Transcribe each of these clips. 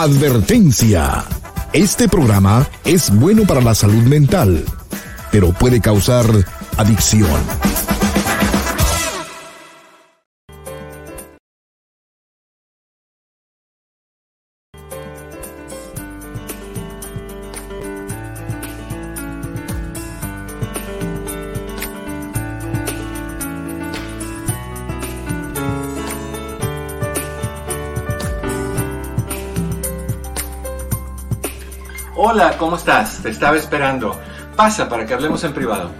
Advertencia. Este programa es bueno para la salud mental, pero puede causar adicción. Estás? Te estaba esperando. Pasa para que hablemos en privado.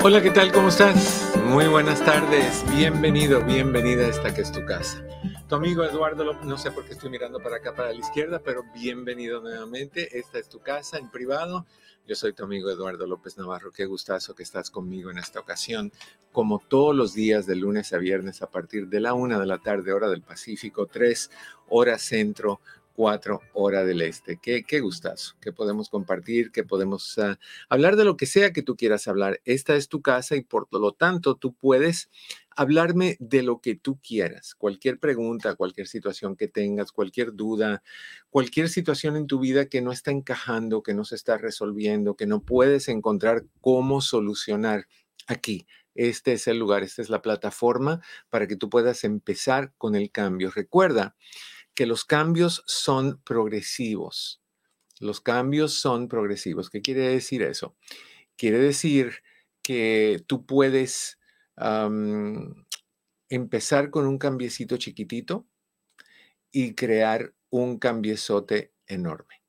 Hola, ¿qué tal? ¿Cómo estás? Muy buenas tardes. Bienvenido, bienvenida a esta que es tu casa. Tu amigo Eduardo López, no sé por qué estoy mirando para acá, para la izquierda, pero bienvenido nuevamente. Esta es tu casa en privado. Yo soy tu amigo Eduardo López Navarro. Qué gustazo que estás conmigo en esta ocasión. Como todos los días, de lunes a viernes, a partir de la una de la tarde, hora del Pacífico, tres horas centro, cuatro horas del este. Qué, qué gustazo que podemos compartir, que podemos uh, hablar de lo que sea que tú quieras hablar. Esta es tu casa y por lo tanto tú puedes hablarme de lo que tú quieras. Cualquier pregunta, cualquier situación que tengas, cualquier duda, cualquier situación en tu vida que no está encajando, que no se está resolviendo, que no puedes encontrar cómo solucionar aquí. Este es el lugar, esta es la plataforma para que tú puedas empezar con el cambio. Recuerda que los cambios son progresivos. Los cambios son progresivos. ¿Qué quiere decir eso? Quiere decir que tú puedes empezar con un cambiecito chiquitito y crear un cambiezote enorme,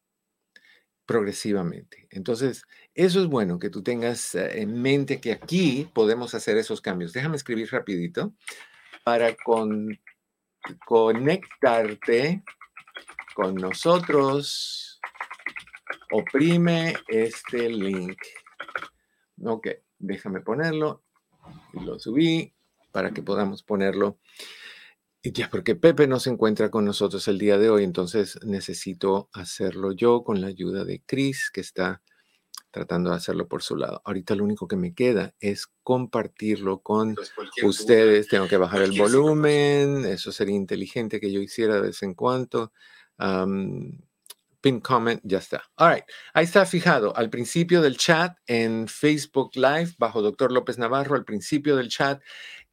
progresivamente. Entonces, eso es bueno que tú tengas eh, en mente que aquí podemos hacer esos cambios. Déjame escribir rapidito para con conectarte con nosotros, oprime este link. Ok, déjame ponerlo. Lo subí para que podamos ponerlo. Y ya, porque Pepe no se encuentra con nosotros el día de hoy, entonces necesito hacerlo yo con la ayuda de Chris, que está tratando de hacerlo por su lado. Ahorita lo único que me queda es compartirlo con ustedes. Tengo que bajar el volumen. Eso sería inteligente que yo hiciera de vez en cuando. Pin comment, ya está. All right. Ahí está fijado al principio del chat en Facebook Live bajo Doctor López Navarro, al principio del chat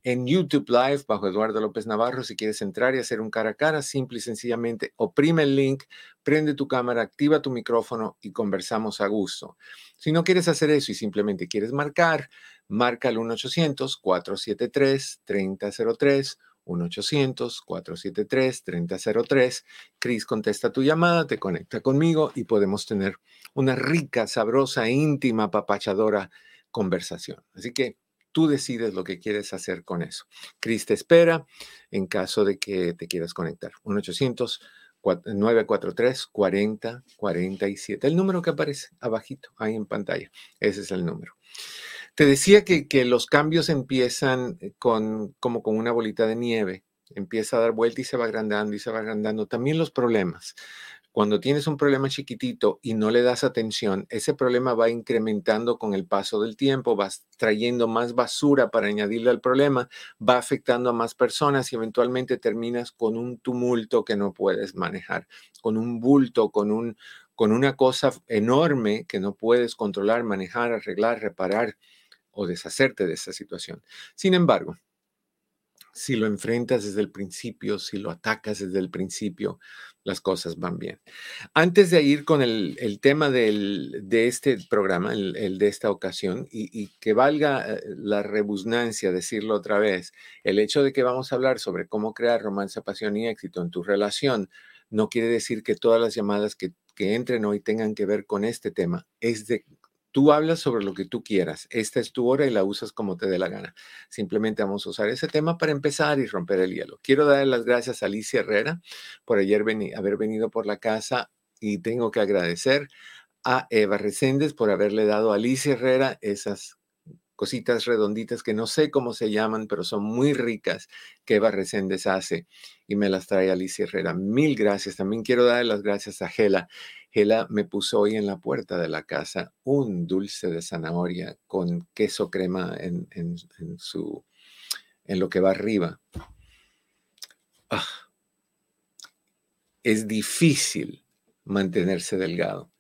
en YouTube Live bajo Eduardo López Navarro. Si quieres entrar y hacer un cara a cara, simple y sencillamente oprime el link, prende tu cámara, activa tu micrófono y conversamos a gusto. Si no quieres hacer eso y simplemente quieres marcar, marca al 1-800-473-3003. 1-800-473-3003. Chris contesta tu llamada, te conecta conmigo y podemos tener una rica, sabrosa, íntima, papachadora conversación. Así que Tú decides lo que quieres hacer con eso. Cris te espera en caso de que te quieras conectar. 1-800-943-4047. El número que aparece abajito, ahí en pantalla. Ese es el número. Te decía que, los cambios empiezan eh, con, como con una bolita de nieve. Empieza a dar vuelta y se va agrandando y se va agrandando. También los problemas. Cuando tienes un problema chiquitito y no le das atención, ese problema va incrementando con el paso del tiempo, vas trayendo más basura para añadirle al problema, va afectando a más personas y eventualmente terminas con un tumulto que no puedes manejar, con un bulto, con un con una cosa enorme que no puedes controlar, manejar, arreglar, reparar o deshacerte de esa situación. Sin embargo, si lo enfrentas desde el principio, si lo atacas desde el principio, las cosas van bien. Antes de ir con el, tema de este programa, el, de esta ocasión, y, que valga eh, la rebusnancia decirlo otra vez, el hecho de que vamos a hablar sobre cómo crear romance, pasión y éxito en tu relación, no quiere decir que todas las llamadas que, que entren hoy tengan que ver con este tema. Es de Tú hablas sobre lo que tú quieras. Esta es tu hora y la usas como te dé la gana. Simplemente vamos a usar ese tema para empezar y romper el hielo. Quiero dar las gracias a Alicia Herrera por ayer haber venido por la casa y tengo que agradecer a Eva Reséndez por haberle dado a Alicia Herrera esas cositas redonditas que no sé cómo se llaman, pero son muy ricas que Eva Reséndez hace y me las trae Alicia Herrera. Mil gracias. También quiero dar las gracias a Gela. Gela me puso hoy en la puerta de la casa un dulce de zanahoria con queso crema en, su, en lo que va arriba. Ah, es difícil mantenerse delgado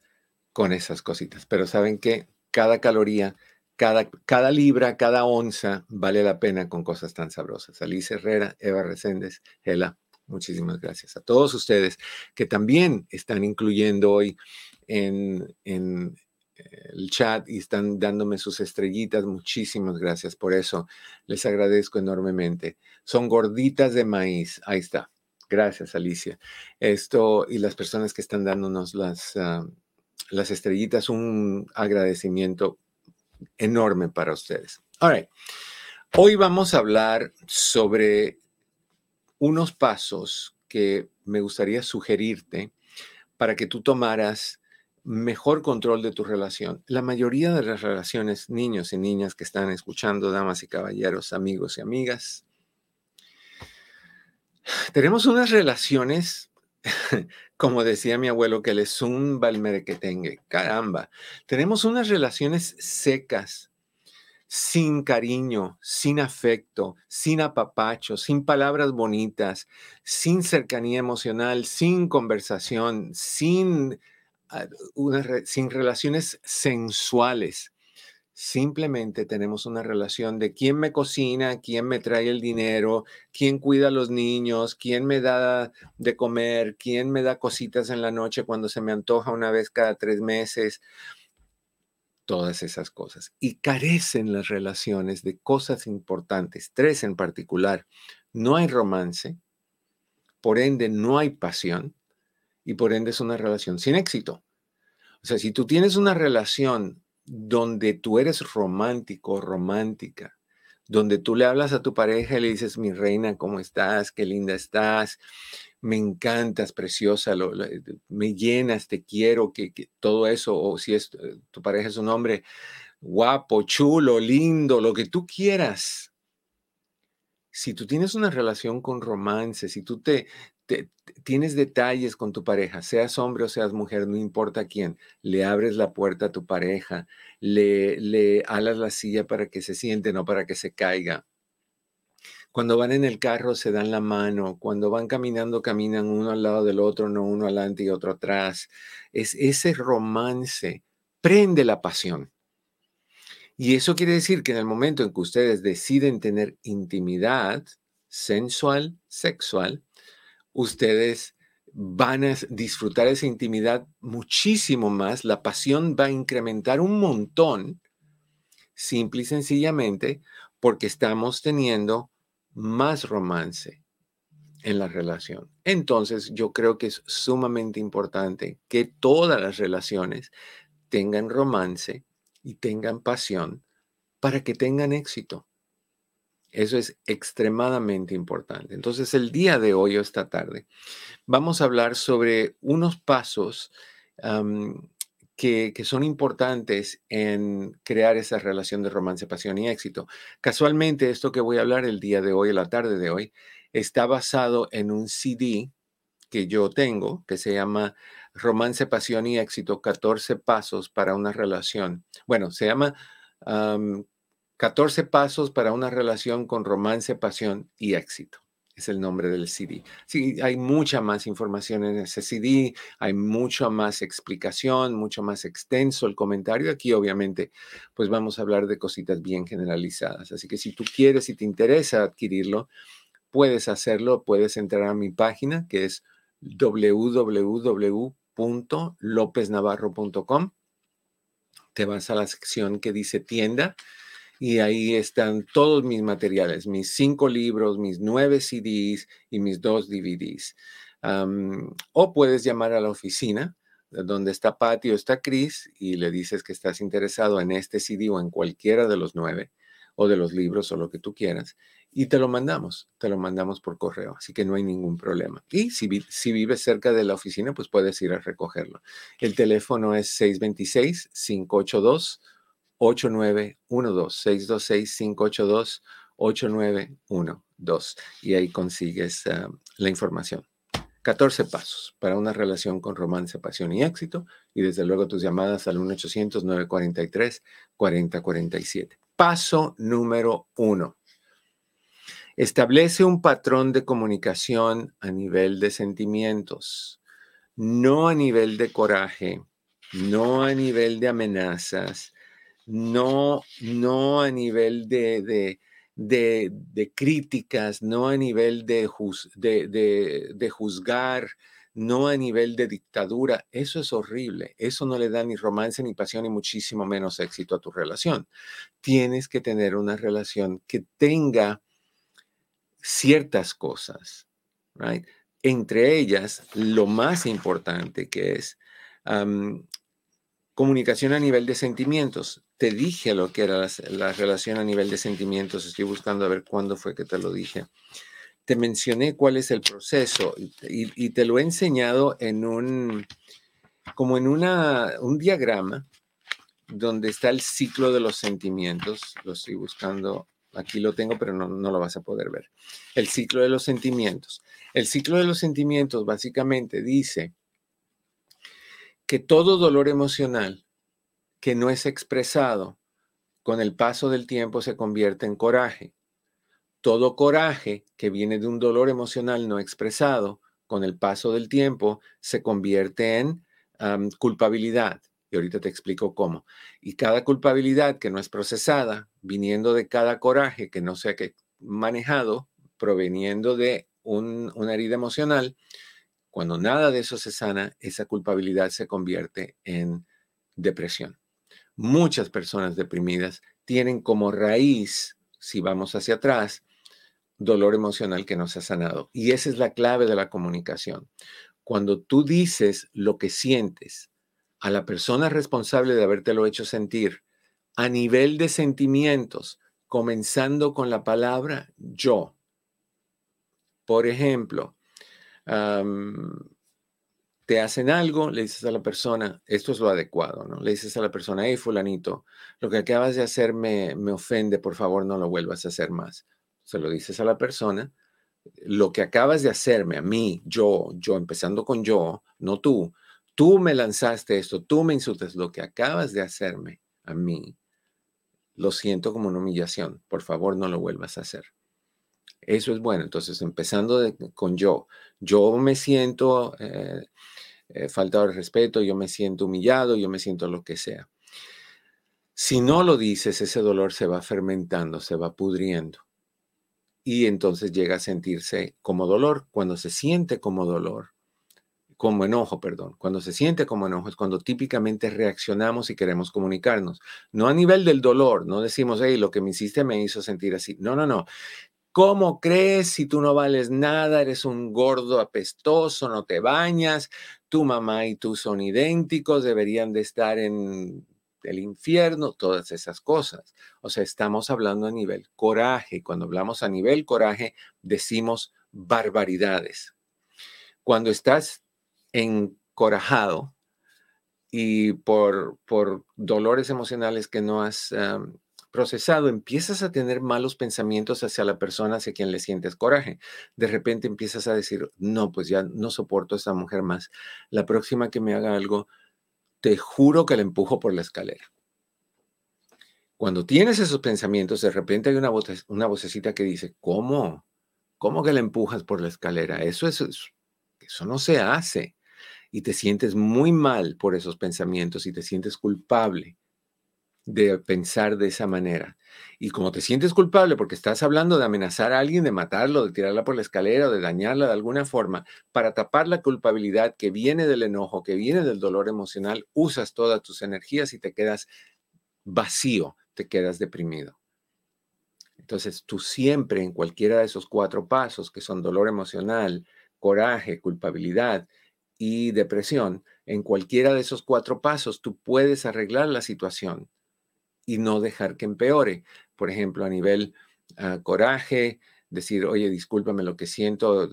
con esas cositas, pero saben que cada caloría cada, cada, libra, cada onza vale la pena con cosas tan sabrosas. Alice Herrera, Eva Reséndez, Gela, muchísimas gracias a todos ustedes que también están incluyendo hoy en, en el chat y están dándome sus estrellitas. Muchísimas gracias por eso. Les agradezco enormemente. Son gorditas de maíz. Ahí está. Gracias, Alicia. Esto y las personas que están dándonos las, ah, las estrellitas, un agradecimiento enorme para ustedes. All Hoy vamos a hablar sobre unos pasos que me gustaría sugerirte para que tú tomaras mejor control de tu relación. La mayoría de las relaciones, niños y niñas que están escuchando, damas y caballeros, amigos y amigas, tenemos unas relaciones, como decía mi abuelo, que les zumba el tenga. Caramba, tenemos unas relaciones secas, sin cariño, sin afecto, sin apapacho, sin palabras bonitas, sin cercanía emocional, sin conversación, sin, ah, sin relaciones sensuales. Simplemente tenemos una relación de quién me cocina, quién me trae el dinero, quién cuida a los niños, quién me da de comer, quién me da cositas en la noche cuando se me antoja una vez cada tres meses todas esas cosas. Y carecen las relaciones de cosas importantes, tres en particular. No hay romance, por ende no hay pasión y por ende es una relación sin éxito. O sea, si tú tienes una relación donde tú eres romántico, romántica, donde tú le hablas a tu pareja y le dices, mi reina, ¿cómo estás? Qué linda estás me encantas, preciosa, me llenas, te quiero, que, todo eso, o si es, eh, tu pareja es un hombre guapo, chulo, lindo, lo que tú quieras. Si tú tienes una relación con romance, si tú te, tienes detalles con tu pareja, seas hombre o seas mujer, no importa quién, le abres la puerta a tu pareja, le, le alas la silla para que se siente, no para que se caiga cuando van en el carro se dan la mano, cuando van caminando caminan uno al lado del otro, no uno adelante y otro atrás. Es ese romance prende la pasión. Y eso quiere decir que en el momento en que ustedes deciden tener intimidad sensual, sexual, ustedes van a disfrutar esa intimidad muchísimo más, la pasión va a incrementar un montón, simple y sencillamente porque estamos teniendo más romance en la relación. Entonces, yo creo que es sumamente importante que todas las relaciones tengan romance y tengan pasión para que tengan éxito. Eso es extremadamente importante. Entonces, el día de hoy o esta tarde, vamos a hablar sobre unos pasos que, son importantes en crear esa relación de romance, pasión y éxito. Casualmente, esto que voy a hablar el día de hoy, la tarde de hoy, está basado en un CD que yo tengo, que se llama Romance, Pasión y Éxito, 14 Pasos para una Relación. Bueno, se llama 14 Pasos para una Relación con Romance, Pasión y Éxito es el nombre del CD. Sí, hay mucha más información en ese CD, hay mucha más explicación, mucho más extenso el comentario. Aquí, obviamente, pues vamos a hablar de cositas bien generalizadas. Así que si tú quieres, si te interesa adquirirlo, puedes hacerlo, puedes entrar a mi página que es www.lopesnavarro.com. Te vas a la sección que dice tienda y ahí están todos mis materiales, mis cinco libros, mis nueve CDs y mis dos DVDs. o puedes llamar a la oficina donde está Patio, está Chris y le dices que estás interesado en este CD o en cualquiera de los nueve o de los libros o lo que tú quieras y te lo mandamos, te lo mandamos por correo, así que no hay ningún problema. Y si, si vives cerca de la oficina, pues puedes ir a recogerlo. El teléfono es 626 582 8912-626-582-8912. Y ahí consigues ah, la información. 14 pasos para una relación con romance, pasión y éxito. Y desde luego tus llamadas al 1-800-943-4047. Paso número uno. Establece un patrón de comunicación a nivel de sentimientos, no a nivel de coraje, no a nivel de amenazas, no, no a nivel de, de, críticas, no a nivel de, de, juzgar, no a nivel de dictadura. Eso es horrible. Eso no le da ni romance, ni pasión, ni muchísimo menos éxito a tu relación. Tienes que tener una relación que tenga ciertas cosas? Entre ellas, lo más importante que es comunicación a nivel de sentimientos. Te dije lo que era la, relación a nivel de sentimientos. Estoy buscando a ver cuándo fue que te lo dije. Te mencioné cuál es el proceso y, te lo he enseñado en un, como en una, un diagrama donde está el ciclo de los sentimientos. Lo estoy buscando. Aquí lo tengo, pero no, no lo vas a poder ver. El ciclo de los sentimientos. El ciclo de los sentimientos básicamente dice que todo dolor emocional que no es expresado con el paso del tiempo se convierte en coraje. Todo coraje que viene de un dolor emocional no expresado con el paso del tiempo se convierte en culpabilidad. Y ahorita te explico cómo. Y cada culpabilidad que no es procesada, viniendo de cada coraje que no sea que manejado, proveniendo de una herida emocional, cuando nada de eso se sana, esa culpabilidad se convierte en depresión. Muchas personas deprimidas tienen como raíz, si vamos hacia atrás, dolor emocional que no se ha sanado. Y esa es la clave de la comunicación. Cuando tú dices lo que sientes a la persona responsable de habértelo hecho sentir a nivel de sentimientos, comenzando con la palabra yo. Por ejemplo, te hacen algo, le dices a la persona, esto es lo adecuado, ¿no? Le dices a la persona, hey, fulanito, lo que acabas de hacer me, me ofende, por favor no lo vuelvas a hacer más. Se lo dices a la persona, lo que acabas de hacerme a mí, yo, yo, empezando con yo, no tú, tú me lanzaste esto, tú me insultas, lo que acabas de hacerme a mí, lo siento como una humillación, por favor no lo vuelvas a hacer. Eso es bueno. Entonces, empezando con yo, yo me siento eh, eh, faltado de respeto, yo me siento humillado, yo me siento lo que sea. Si no lo dices, ese dolor se va fermentando, se va pudriendo. Y entonces llega a sentirse como dolor. Cuando se siente como dolor, como enojo, perdón, cuando se siente como enojo es cuando típicamente reaccionamos y queremos comunicarnos. No a nivel del dolor, no decimos, hey, lo que me hiciste me hizo sentir así. No, no, no. ¿Cómo crees si tú no vales nada? Eres un gordo apestoso, no te bañas, tu mamá y tú son idénticos, deberían de estar en el infierno, todas esas cosas. O sea, estamos hablando a nivel coraje. Cuando hablamos a nivel coraje, decimos barbaridades. Cuando estás encorajado y por, por dolores emocionales que no has procesado, empiezas a tener malos pensamientos hacia la persona hacia quien le sientes coraje. De repente empiezas a decir, no, pues ya no soporto a esa mujer más. La próxima que me haga algo, te juro que la empujo por la escalera. Cuando tienes esos pensamientos, de repente hay una, una vocecita que dice, ¿cómo? ¿Cómo que la empujas por la escalera? Eso, es, eso no se hace. Y te sientes muy mal por esos pensamientos y te sientes culpable de pensar de esa manera. Y como te sientes culpable porque estás hablando de amenazar a alguien, de matarlo, de tirarla por la escalera o de dañarla de alguna forma, para tapar la culpabilidad que viene del enojo, que viene del dolor emocional, usas todas tus energías y te quedas vacío, te quedas deprimido. Entonces, tú siempre en cualquiera de esos cuatro pasos, que son dolor emocional, coraje, culpabilidad y depresión, en cualquiera de esos cuatro pasos, tú puedes arreglar la situación y no dejar que empeore. Por ejemplo, a nivel ah, coraje, decir, oye, discúlpame lo que siento,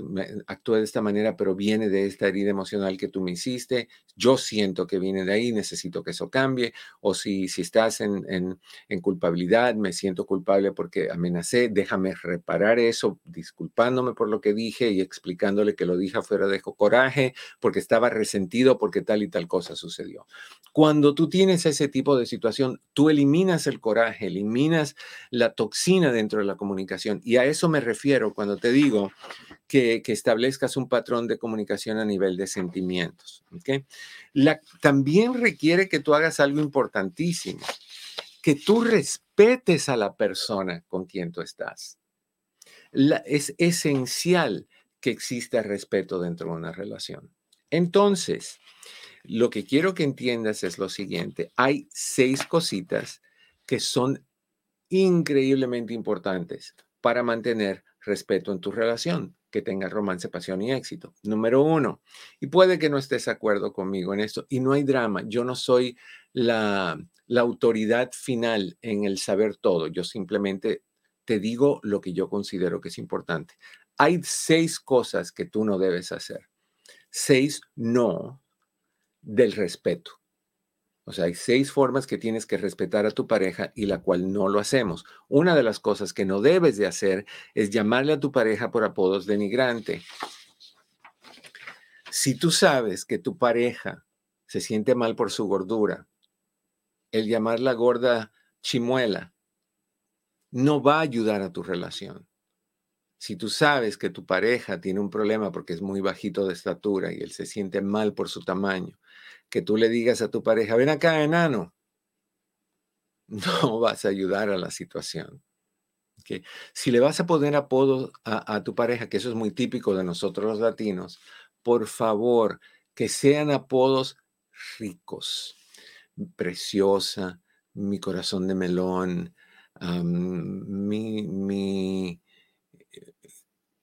actúe de esta manera, pero viene de esta herida emocional que tú me hiciste, yo siento que viene de ahí, necesito que eso cambie, o si, si estás en, en, culpabilidad, me siento culpable porque amenacé, déjame reparar eso, disculpándome por lo que dije y explicándole que lo dije fuera de coraje, porque estaba resentido, porque tal y tal cosa sucedió. Cuando tú tienes ese tipo de situación, tú eliminas el coraje, eliminas la toxina dentro de la comunicación y a eso me refiero cuando te digo que, establezcas un patrón de comunicación a nivel de sentimientos. también requiere que tú hagas algo importantísimo, que tú respetes a la persona con quien tú estás. es esencial que exista respeto dentro de una relación. Entonces, lo que quiero que entiendas es lo siguiente. Hay seis cositas que son increíblemente importantes para mantener respeto en tu relación, que tenga romance, pasión y éxito. Número uno, y puede que no estés de acuerdo conmigo en esto, y no hay drama, yo no soy la autoridad final en el saber todo, yo simplemente te digo lo que yo considero que es importante. Hay seis cosas que tú no debes hacer, seis no del respeto. O sea, hay seis formas que tienes que respetar a tu pareja y la cual no lo hacemos. Una de las cosas que no debes de hacer es llamarle a tu pareja por apodos denigrante. Si tú sabes que tu pareja se siente mal por su gordura, el llamarla gorda chimuela no va a ayudar a tu relación. Si tú sabes que tu pareja tiene un problema porque es muy bajito de estatura y él se siente mal por su tamaño, que tú le digas a tu pareja, ven acá, enano, no vas a ayudar a la situación. Si le vas a poner apodos a, a tu pareja, que eso es muy típico de nosotros los latinos, por favor, que sean apodos ricos, preciosa, mi corazón de melón, mi, mi,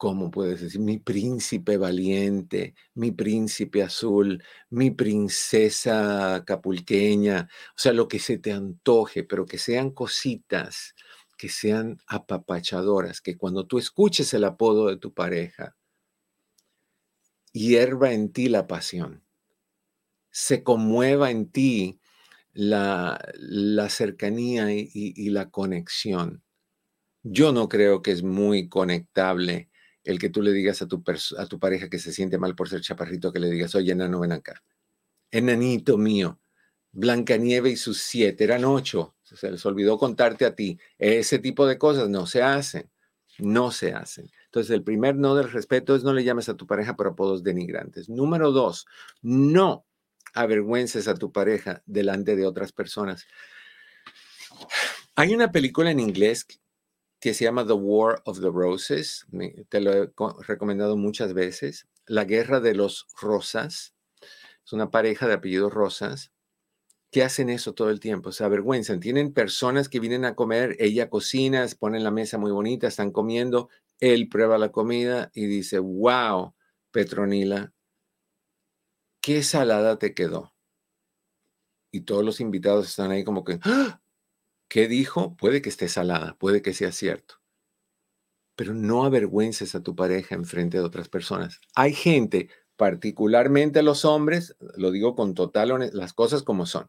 ¿cómo puedes decir? Mi príncipe valiente, mi príncipe azul, mi princesa capulqueña, o sea, lo que se te antoje, pero que sean cositas, que sean apapachadoras, que cuando tú escuches el apodo de tu pareja, hierva en ti la pasión, se conmueva en ti la, la cercanía y la conexión. Yo no creo que es muy conectable el que tú le digas a tu, pareja que se siente mal por ser chaparrito, que le digas, oye, enano, ven acá. Enanito mío, Blancanieve y sus siete, eran ocho. Se les olvidó contarte a ti. Ese tipo de cosas no se hacen. No se hacen. Entonces, el primer no del respeto es no le llames a tu pareja por apodos denigrantes. Número dos, no avergüences a tu pareja delante de otras personas. Hay una película en inglés que se llama The War of the Roses. te lo he recomendado muchas veces. La Guerra de los Rosas. Es una pareja de apellidos Rosas que hacen eso todo el tiempo. Se avergüenzan. Tienen personas que vienen a comer. Ella cocina, ponen la mesa muy bonita, están comiendo. Él prueba la comida y dice, wow, Petronila, qué salada te quedó. Y todos los invitados están ahí como que, ¡Ah! ¿Qué dijo? Puede que esté salada, puede que sea cierto. Pero no avergüences a tu pareja en frente de otras personas. Hay gente, particularmente los hombres, lo digo con total honestidad, las cosas como son.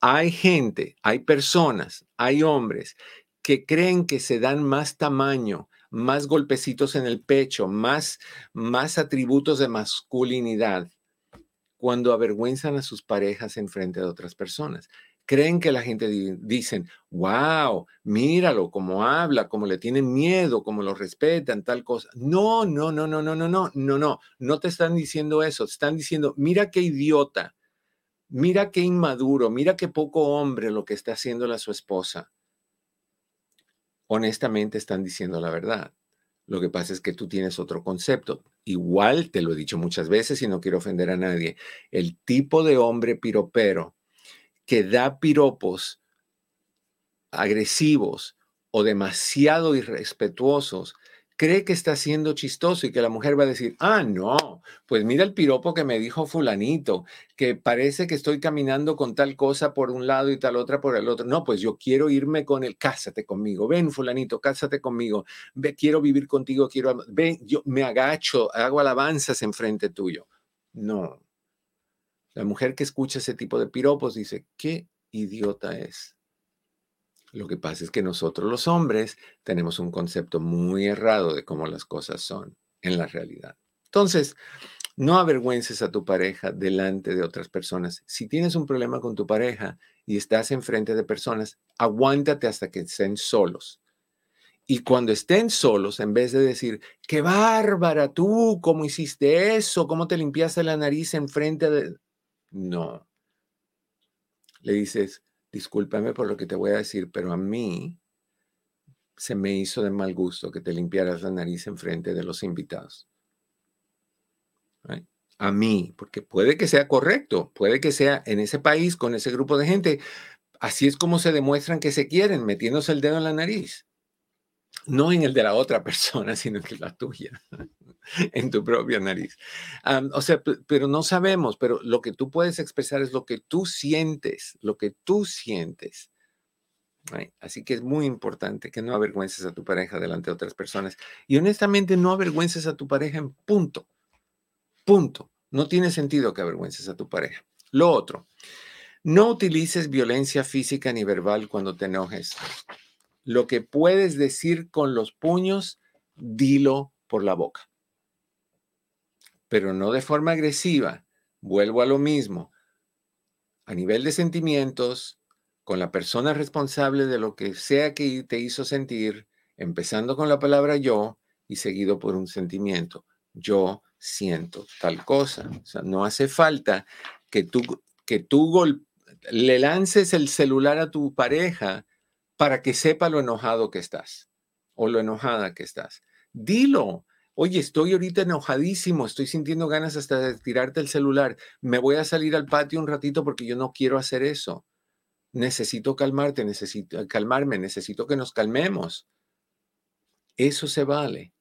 Hay gente, hay personas, hay hombres que creen que se dan más tamaño, más golpecitos en el pecho, más, más atributos de masculinidad cuando avergüenzan a sus parejas en frente de otras personas creen que la gente dicen, wow, míralo, cómo habla, cómo le tienen miedo, cómo lo respetan, tal cosa. No, no, no, no, no, no, no, no, no, no te están diciendo eso, están diciendo, mira qué idiota, mira qué inmaduro, mira qué poco hombre lo que está haciendo la su esposa. Honestamente están diciendo la verdad. Lo que pasa es que tú tienes otro concepto. Igual te lo he dicho muchas veces y no quiero ofender a nadie. El tipo de hombre piropero que da piropos agresivos o demasiado irrespetuosos, cree que está siendo chistoso y que la mujer va a decir, ah, no, pues mira el piropo que me dijo fulanito, que parece que estoy caminando con tal cosa por un lado y tal otra por el otro. No, pues yo quiero irme con él, cásate conmigo, ven fulanito, cásate conmigo, quiero vivir contigo, quiero, ven, yo me agacho, hago alabanzas enfrente tuyo. No. La mujer que escucha ese tipo de piropos dice, qué idiota es. Lo que pasa es que nosotros los hombres tenemos un concepto muy errado de cómo las cosas son en la realidad. Entonces, no avergüences a tu pareja delante de otras personas. Si tienes un problema con tu pareja y estás enfrente de personas, aguántate hasta que estén solos. Y cuando estén solos, en vez de decir, qué bárbara tú, cómo hiciste eso, cómo te limpiaste la nariz enfrente de... No. Le dices, discúlpame por lo que te voy a decir, pero a mí se me hizo de mal gusto que te limpiaras la nariz en frente de los invitados. A mí, porque puede que sea correcto, puede que sea en ese país, con ese grupo de gente, así es como se demuestran que se quieren, metiéndose el dedo en la nariz. No en el de la otra persona, sino en la tuya. en tu propia nariz. o sea, pero no sabemos, pero lo que tú puedes expresar es lo que tú sientes, lo que tú sientes. Así que es muy importante que no avergüences a tu pareja delante de otras personas. Y honestamente, no avergüences a tu pareja en punto. Punto. No tiene sentido que avergüences a tu pareja. Lo otro, no utilices violencia física ni verbal cuando te enojes. Lo que puedes decir con los puños, dilo por la boca pero no de forma agresiva. Vuelvo a lo mismo. A nivel de sentimientos, con la persona responsable de lo que sea que te hizo sentir, empezando con la palabra yo y seguido por un sentimiento. Yo siento tal cosa. O sea, no hace falta que tú, que tú le lances el celular a tu pareja para que sepa lo enojado que estás o lo enojada que estás. Dilo, Oye, estoy ahorita enojadísimo, estoy sintiendo ganas hasta de tirarte el celular. Me voy a salir al patio un ratito porque yo no quiero hacer eso. Necesito calmarte, necesito calmarme, necesito que nos calmemos. Eso se vale.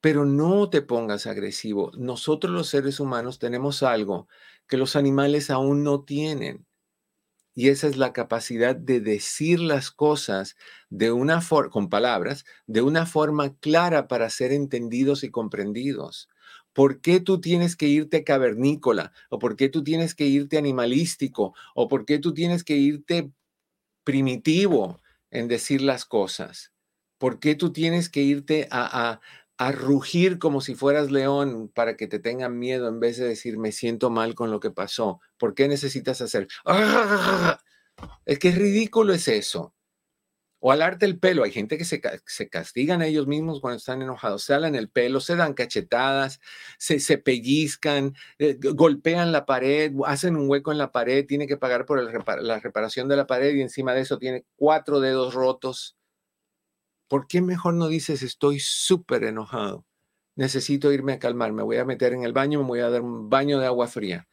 Pero no te pongas agresivo. Nosotros los seres humanos tenemos algo que los animales aún no tienen. Y esa es la capacidad de decir las cosas de una con palabras, de una forma clara para ser entendidos y comprendidos. ¿Por qué tú tienes que irte cavernícola? ¿O por qué tú tienes que irte animalístico? ¿O por qué tú tienes que irte primitivo en decir las cosas? ¿Por qué tú tienes que irte a, a rugir como si fueras león para que te tengan miedo en vez de decir me siento mal con lo que pasó. ¿Por qué necesitas hacer? ¡Ah! Es que es ridículo es eso. O alarte el pelo. Hay gente que se, se, castigan a ellos mismos cuando están enojados. Se alan el pelo, se dan cachetadas, se, se pellizcan, eh, golpean la pared, hacen un hueco en la pared, tiene que pagar por la reparación de la pared y encima de eso tiene cuatro dedos rotos. ¿Por qué mejor no dices estoy súper enojado? Necesito irme a calmar, me voy a meter en el baño, me voy a dar un baño de agua fría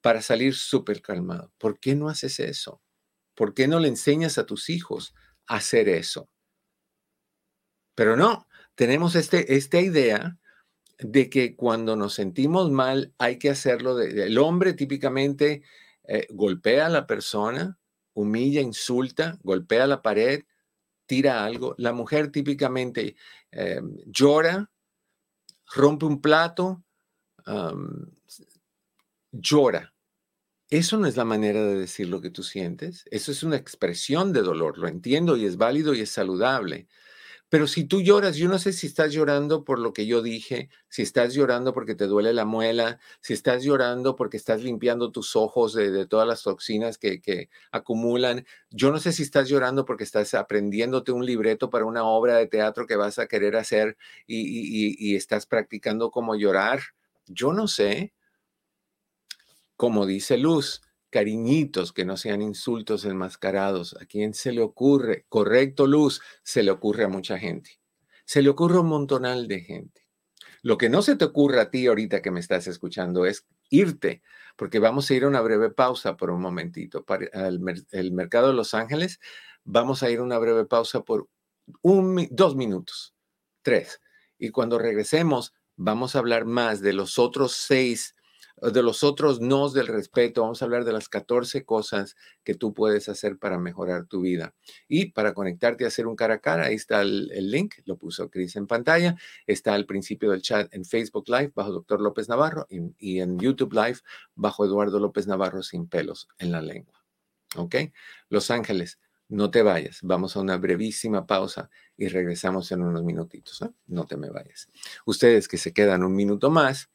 para salir súper calmado. ¿Por qué no haces eso? ¿Por qué no le enseñas a tus hijos a hacer eso? Pero no, tenemos este, esta idea de que cuando nos sentimos mal hay que hacerlo. el hombre típicamente eh, golpea a la persona, humilla, insulta, golpea la pared, tira algo. La mujer típicamente eh, llora, rompe un plato, llora. Eso no es la manera de decir lo que tú sientes. Eso es una expresión de dolor. Lo entiendo y es válido y es saludable. Pero si tú lloras, yo no sé si estás llorando por lo que yo dije, si estás llorando porque te duele la muela, si estás llorando porque estás limpiando tus ojos de, todas las toxinas que, acumulan. Yo no sé si estás llorando porque estás aprendiéndote un libreto para una obra de teatro que vas a querer hacer y estás practicando cómo llorar. Yo no sé. Como dice Luz, cariñitos, que no sean insultos enmascarados. ¿A quién se le ocurre? Correcto, Luz, se le ocurre a mucha gente. Se le ocurre a un montonal de gente. Lo que no se te ocurre a ti ahorita que me estás escuchando es irte, porque vamos a ir a una breve pausa por un momentito. Para el, mercado de Los Ángeles, vamos a ir a una breve pausa por un, dos minutos, tres. Y cuando regresemos, vamos a hablar más de los otros seis de los otros nos del respeto, vamos a hablar de las 14 cosas que tú puedes hacer para mejorar tu vida. Y para conectarte a hacer un cara a cara, ahí está el, link, lo puso Cris en pantalla, está al principio del chat en Facebook Live bajo Doctor López Navarro y, en YouTube Live bajo Eduardo López Navarro sin pelos en la lengua. ¿Ok? Los Ángeles, no te vayas. Vamos a una brevísima pausa y regresamos en unos minutitos. ¿eh? No te me vayas. Ustedes que se quedan un minuto más,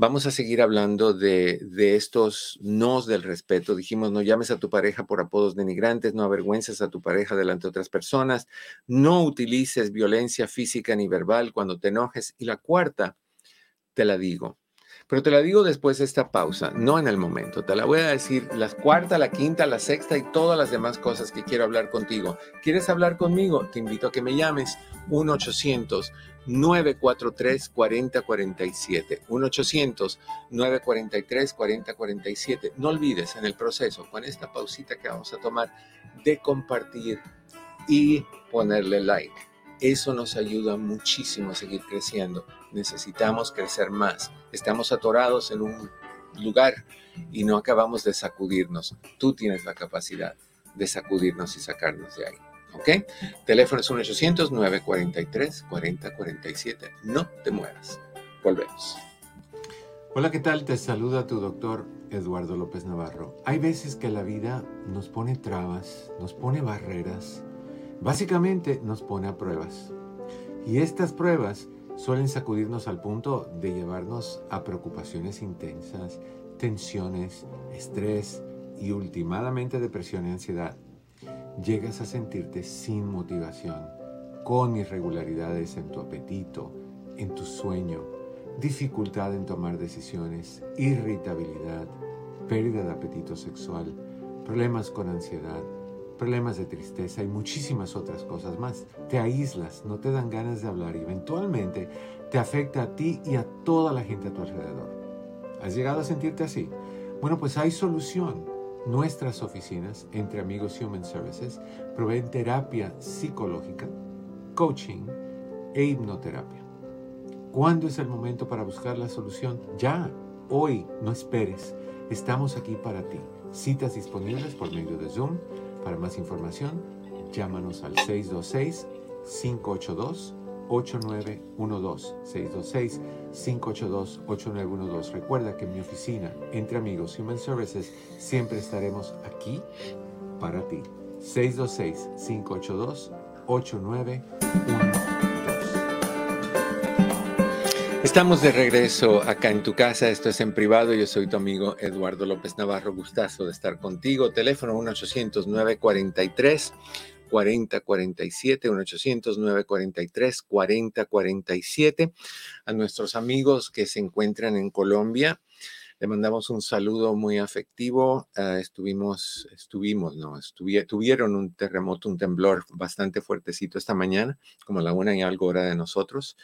Vamos a seguir hablando de, estos nos del respeto. Dijimos, no llames a tu pareja por apodos denigrantes, no avergüences a tu pareja delante de otras personas, no utilices violencia física ni verbal cuando te enojes. Y la cuarta, te la digo, pero te la digo después de esta pausa, no en el momento. Te la voy a decir la cuarta, la quinta, la sexta y todas las demás cosas que quiero hablar contigo. ¿Quieres hablar conmigo? Te invito a que me llames 1 800 943-4047. 1-800-943-4047. No olvides en el proceso, con esta pausita que vamos a tomar, de compartir y ponerle like. Eso nos ayuda muchísimo a seguir creciendo. Necesitamos crecer más. Estamos atorados en un lugar y no acabamos de sacudirnos. Tú tienes la capacidad de sacudirnos y sacarnos de ahí. ¿Ok? Teléfono es 1-800-943-4047. No te muevas. Volvemos. Hola, ¿qué tal? Te saluda tu doctor Eduardo López Navarro. Hay veces que la vida nos pone trabas, nos pone barreras, básicamente nos pone a pruebas. Y estas pruebas suelen sacudirnos al punto de llevarnos a preocupaciones intensas, tensiones, estrés y últimamente depresión y ansiedad llegas a sentirte sin motivación, con irregularidades en tu apetito, en tu sueño, dificultad en tomar decisiones, irritabilidad, pérdida de apetito sexual, problemas con ansiedad, problemas de tristeza y muchísimas otras cosas más. Te aíslas, no te dan ganas de hablar y eventualmente te afecta a ti y a toda la gente a tu alrededor. ¿Has llegado a sentirte así? Bueno, pues hay solución Nuestras oficinas, entre amigos Human Services, proveen terapia psicológica, coaching e hipnoterapia. ¿Cuándo es el momento para buscar la solución? Ya, hoy, no esperes. Estamos aquí para ti. Citas disponibles por medio de Zoom. Para más información, llámanos al 626 582 8912 626 582 8912. Recuerda que en mi oficina, entre amigos Human Services, siempre estaremos aquí para ti. 626 582 8912. Estamos de regreso acá en tu casa, esto es en privado, yo soy tu amigo Eduardo López Navarro, gustazo de estar contigo, teléfono 1 800 943 4047, 1-800-943-4047. A nuestros amigos que se encuentran en Colombia, le mandamos un saludo muy afectivo. Ah, estuvimos, estuvimos, no, tuvieron un terremoto, un temblor bastante fuertecito esta mañana, como la una y algo hora de nosotros.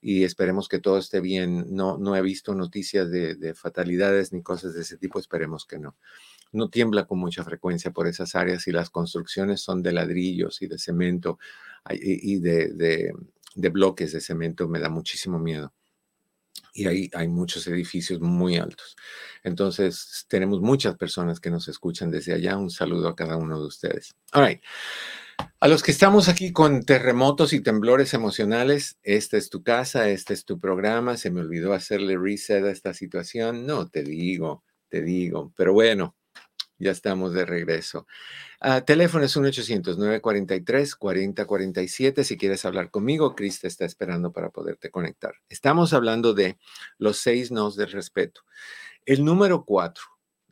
Y esperemos que todo esté bien. No, no he visto noticias de fatalidades ni cosas de ese tipo. Esperemos que no no tiembla con mucha frecuencia por esas áreas y las construcciones son de ladrillos y de cemento y de, bloques de cemento, me da muchísimo miedo. Y ahí hay muchos edificios muy altos. Entonces, tenemos muchas personas que nos escuchan desde allá. Un saludo a cada uno de ustedes. All A los que estamos aquí con terremotos y temblores emocionales, esta es tu casa, este es tu programa. Se me olvidó hacerle reset a esta situación. No, te digo, te digo. Pero bueno, ya estamos de regreso. Uh, teléfono es 1-800-943-4047. Si quieres hablar conmigo, Cris te está esperando para poderte conectar. Estamos hablando de los seis nos del respeto. El número cuatro,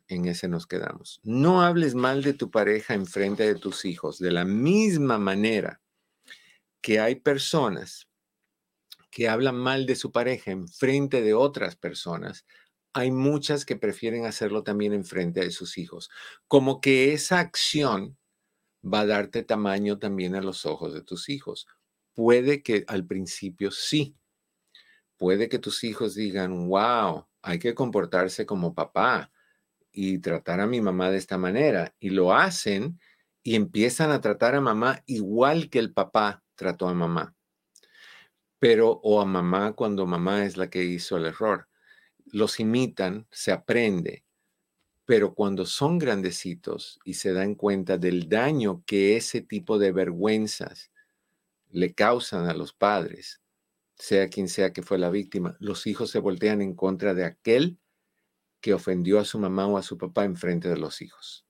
en ese nos quedamos. No hables mal de tu pareja en frente de tus hijos. De la misma manera que hay personas que hablan mal de su pareja en frente de otras personas, hay muchas que prefieren hacerlo también en frente de sus hijos, como que esa acción va a darte tamaño también a los ojos de tus hijos. Puede que al principio sí, puede que tus hijos digan, wow, hay que comportarse como papá y tratar a mi mamá de esta manera, y lo hacen y empiezan a tratar a mamá igual que el papá trató a mamá. pero o a mamá cuando mamá es la que hizo el error. Los imitan, se aprende, pero cuando son grandecitos y se dan cuenta del daño que ese tipo de vergüenzas le causan a los padres, sea quien sea que fue la víctima, los hijos se voltean en contra de aquel que ofendió a su mamá o a su papá en frente de los hijos.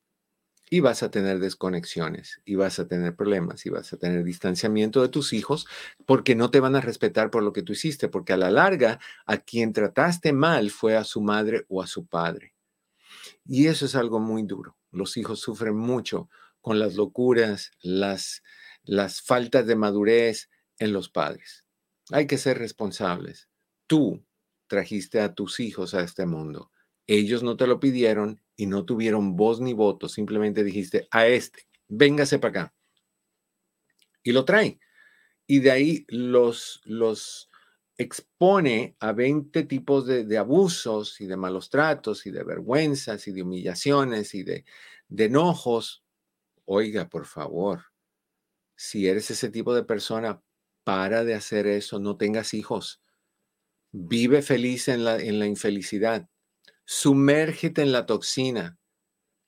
Y vas a tener desconexiones, y vas a tener problemas, y vas a tener distanciamiento de tus hijos porque no te van a respetar por lo que tú hiciste, porque a la larga a quien trataste mal fue a su madre o a su padre. Y eso es algo muy duro. Los hijos sufren mucho con las locuras, las, las faltas de madurez en los padres. Hay que ser responsables. Tú trajiste a tus hijos a este mundo. Ellos no te lo pidieron y no tuvieron voz ni voto. Simplemente dijiste a este, véngase para acá. Y lo trae. Y de ahí los, los, expone a 20 tipos de, abusos y de malos tratos y de vergüenzas y de humillaciones y de, de enojos, oiga, por favor, si eres ese tipo de persona, para de hacer eso, no tengas hijos. Vive feliz en la, en la infelicidad. Sumérgete en la toxina.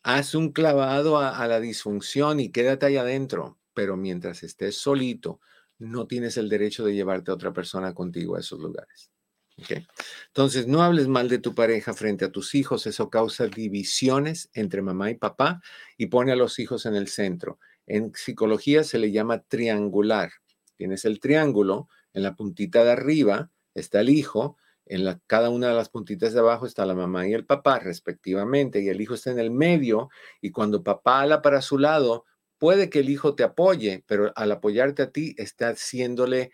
Haz un clavado a, la disfunción y quédate ahí adentro. Pero mientras estés solito, no tienes el derecho de llevarte a otra persona contigo a esos lugares. Entonces, no hables mal de tu pareja frente a tus hijos, eso causa divisiones entre mamá y papá y pone a los hijos en el centro. En psicología se le llama triangular. Tienes el triángulo, en la puntita de arriba está el hijo, en cada una de las puntitas de abajo está la mamá y el papá, respectivamente, y el hijo está en el medio, y cuando papá ala para su lado, puede que el hijo te apoye, pero al apoyarte a ti está haciéndole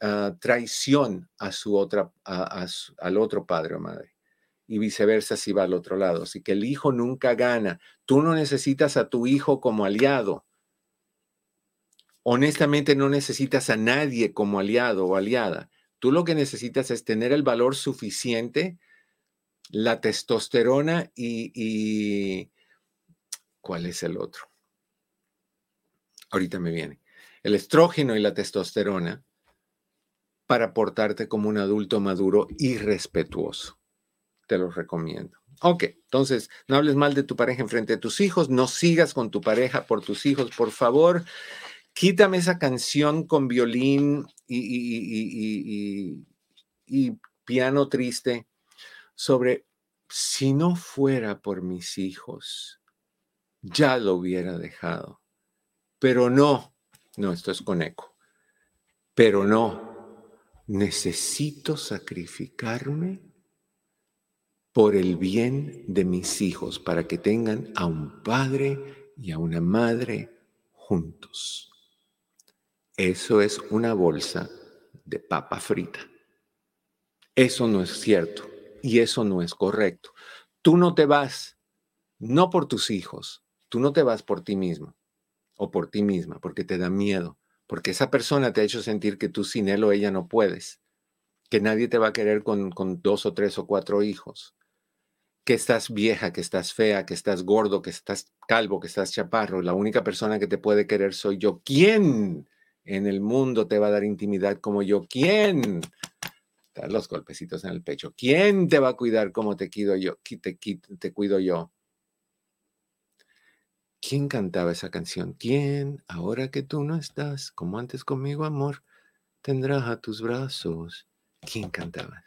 ah, traición a su otra, al otro padre o madre. Y viceversa si va al otro lado. Así que el hijo nunca gana. Tú no necesitas a tu hijo como aliado. Honestamente no necesitas a nadie como aliado o aliada. Tú lo que necesitas es tener el valor suficiente, la testosterona y ¿cuál es el otro? ahorita me viene, el estrógeno y la testosterona para portarte como un adulto maduro y respetuoso. Te lo recomiendo. Ok, entonces, no hables mal de tu pareja en frente de tus hijos, no sigas con tu pareja por tus hijos, por favor. Quítame esa canción con violín y, piano triste sobre si no fuera por mis hijos, ya lo hubiera dejado. Pero no, no, esto es con eco. Pero no, necesito sacrificarme por el bien de mis hijos, para que tengan a un padre y a una madre juntos. Eso es una bolsa de papa frita. Eso no es cierto y eso no es correcto. Tú no te vas, no por tus hijos, tú no te vas por ti mismo o por ti misma, porque te da miedo, porque esa persona te ha hecho sentir que tú sin él o ella no puedes, que nadie te va a querer con, con dos o tres o cuatro hijos, que estás vieja, que estás fea, que estás gordo, que estás calvo, que estás chaparro, la única persona que te puede querer soy yo. ¿Quién en el mundo te va a dar intimidad como yo? ¿Quién? Los golpecitos en el pecho. ¿Quién te va a cuidar como te cuido yo? Te, te cuido yo. ¿Quién cantaba esa canción? ¿Quién, ahora que tú no estás, como antes conmigo, amor, tendrás a tus brazos? ¿Quién cantaba?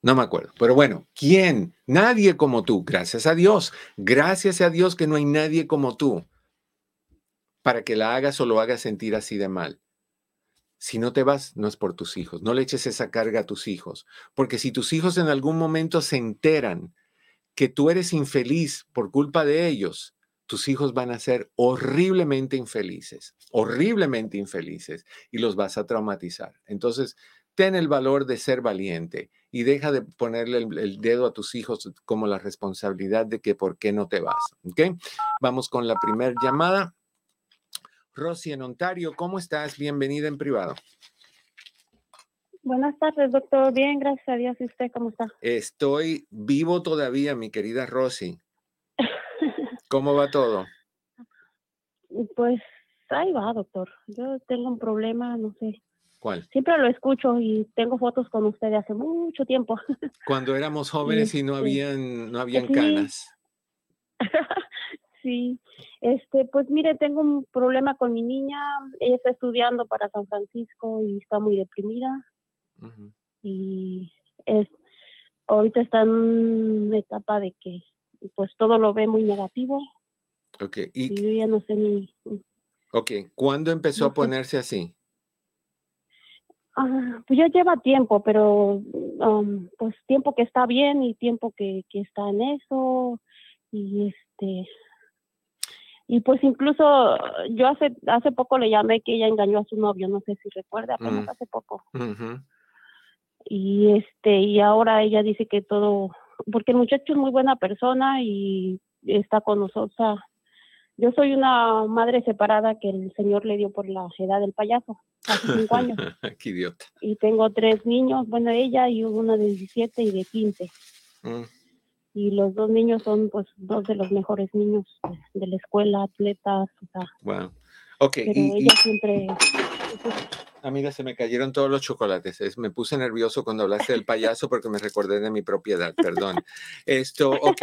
No me acuerdo, pero bueno, ¿quién? Nadie como tú, gracias a Dios. Gracias a Dios que no hay nadie como tú para que la hagas o lo hagas sentir así de mal. Si no te vas, no es por tus hijos. No le eches esa carga a tus hijos, porque si tus hijos en algún momento se enteran que tú eres infeliz por culpa de ellos, tus hijos van a ser horriblemente infelices, horriblemente infelices, y los vas a traumatizar. Entonces, ten el valor de ser valiente y deja de ponerle el, dedo a tus hijos como la responsabilidad de que por qué no te vas. ¿Ok? Vamos con la primera llamada. Rosy en Ontario, ¿cómo estás? Bienvenida en privado. Buenas tardes, doctor. Bien, gracias a Dios. ¿Y usted cómo está? Estoy vivo todavía, mi querida Rosy. ¿Cómo va todo? Pues ahí va, doctor. Yo tengo un problema, no sé. ¿Cuál? Siempre lo escucho y tengo fotos con usted de hace mucho tiempo. Cuando éramos jóvenes y no Este, habían, no habían sí. canas. sí, este, pues mire, tengo un problema con mi niña. Ella está estudiando para San Francisco y está muy deprimida Ujú. y es ahorita está en una etapa de que pues todo lo ve muy negativo Ok, y y, yo ya no sé ni ok, ¿cuándo empezó a No sé. ponerse así? Ah, pues ya lleva tiempo, pero um, pues tiempo que está bien y tiempo que, que está en eso y este y pues incluso yo hace hace poco le llamé que ella engañó a su novio, no sé si recuerda, apenas Mm. hace poco y este y ahora ella dice que todo porque el muchacho es muy buena persona y está con nosotros. o sea, yo soy una madre separada que el señor le dio por la edad del payaso hace cinco años. Qué idiota. y tengo tres niños, bueno, ella y uno de 17 y de 15. Mm, Y los dos niños son pues dos de los mejores niños de, la escuela, atletas, o sea, wow. Ok, pero y, y, ella siempre... amiga, se me cayeron todos los chocolates. Es- me puse nervioso cuando hablaste del payaso porque me recordé de mi propiedad, perdón. Esto, ok.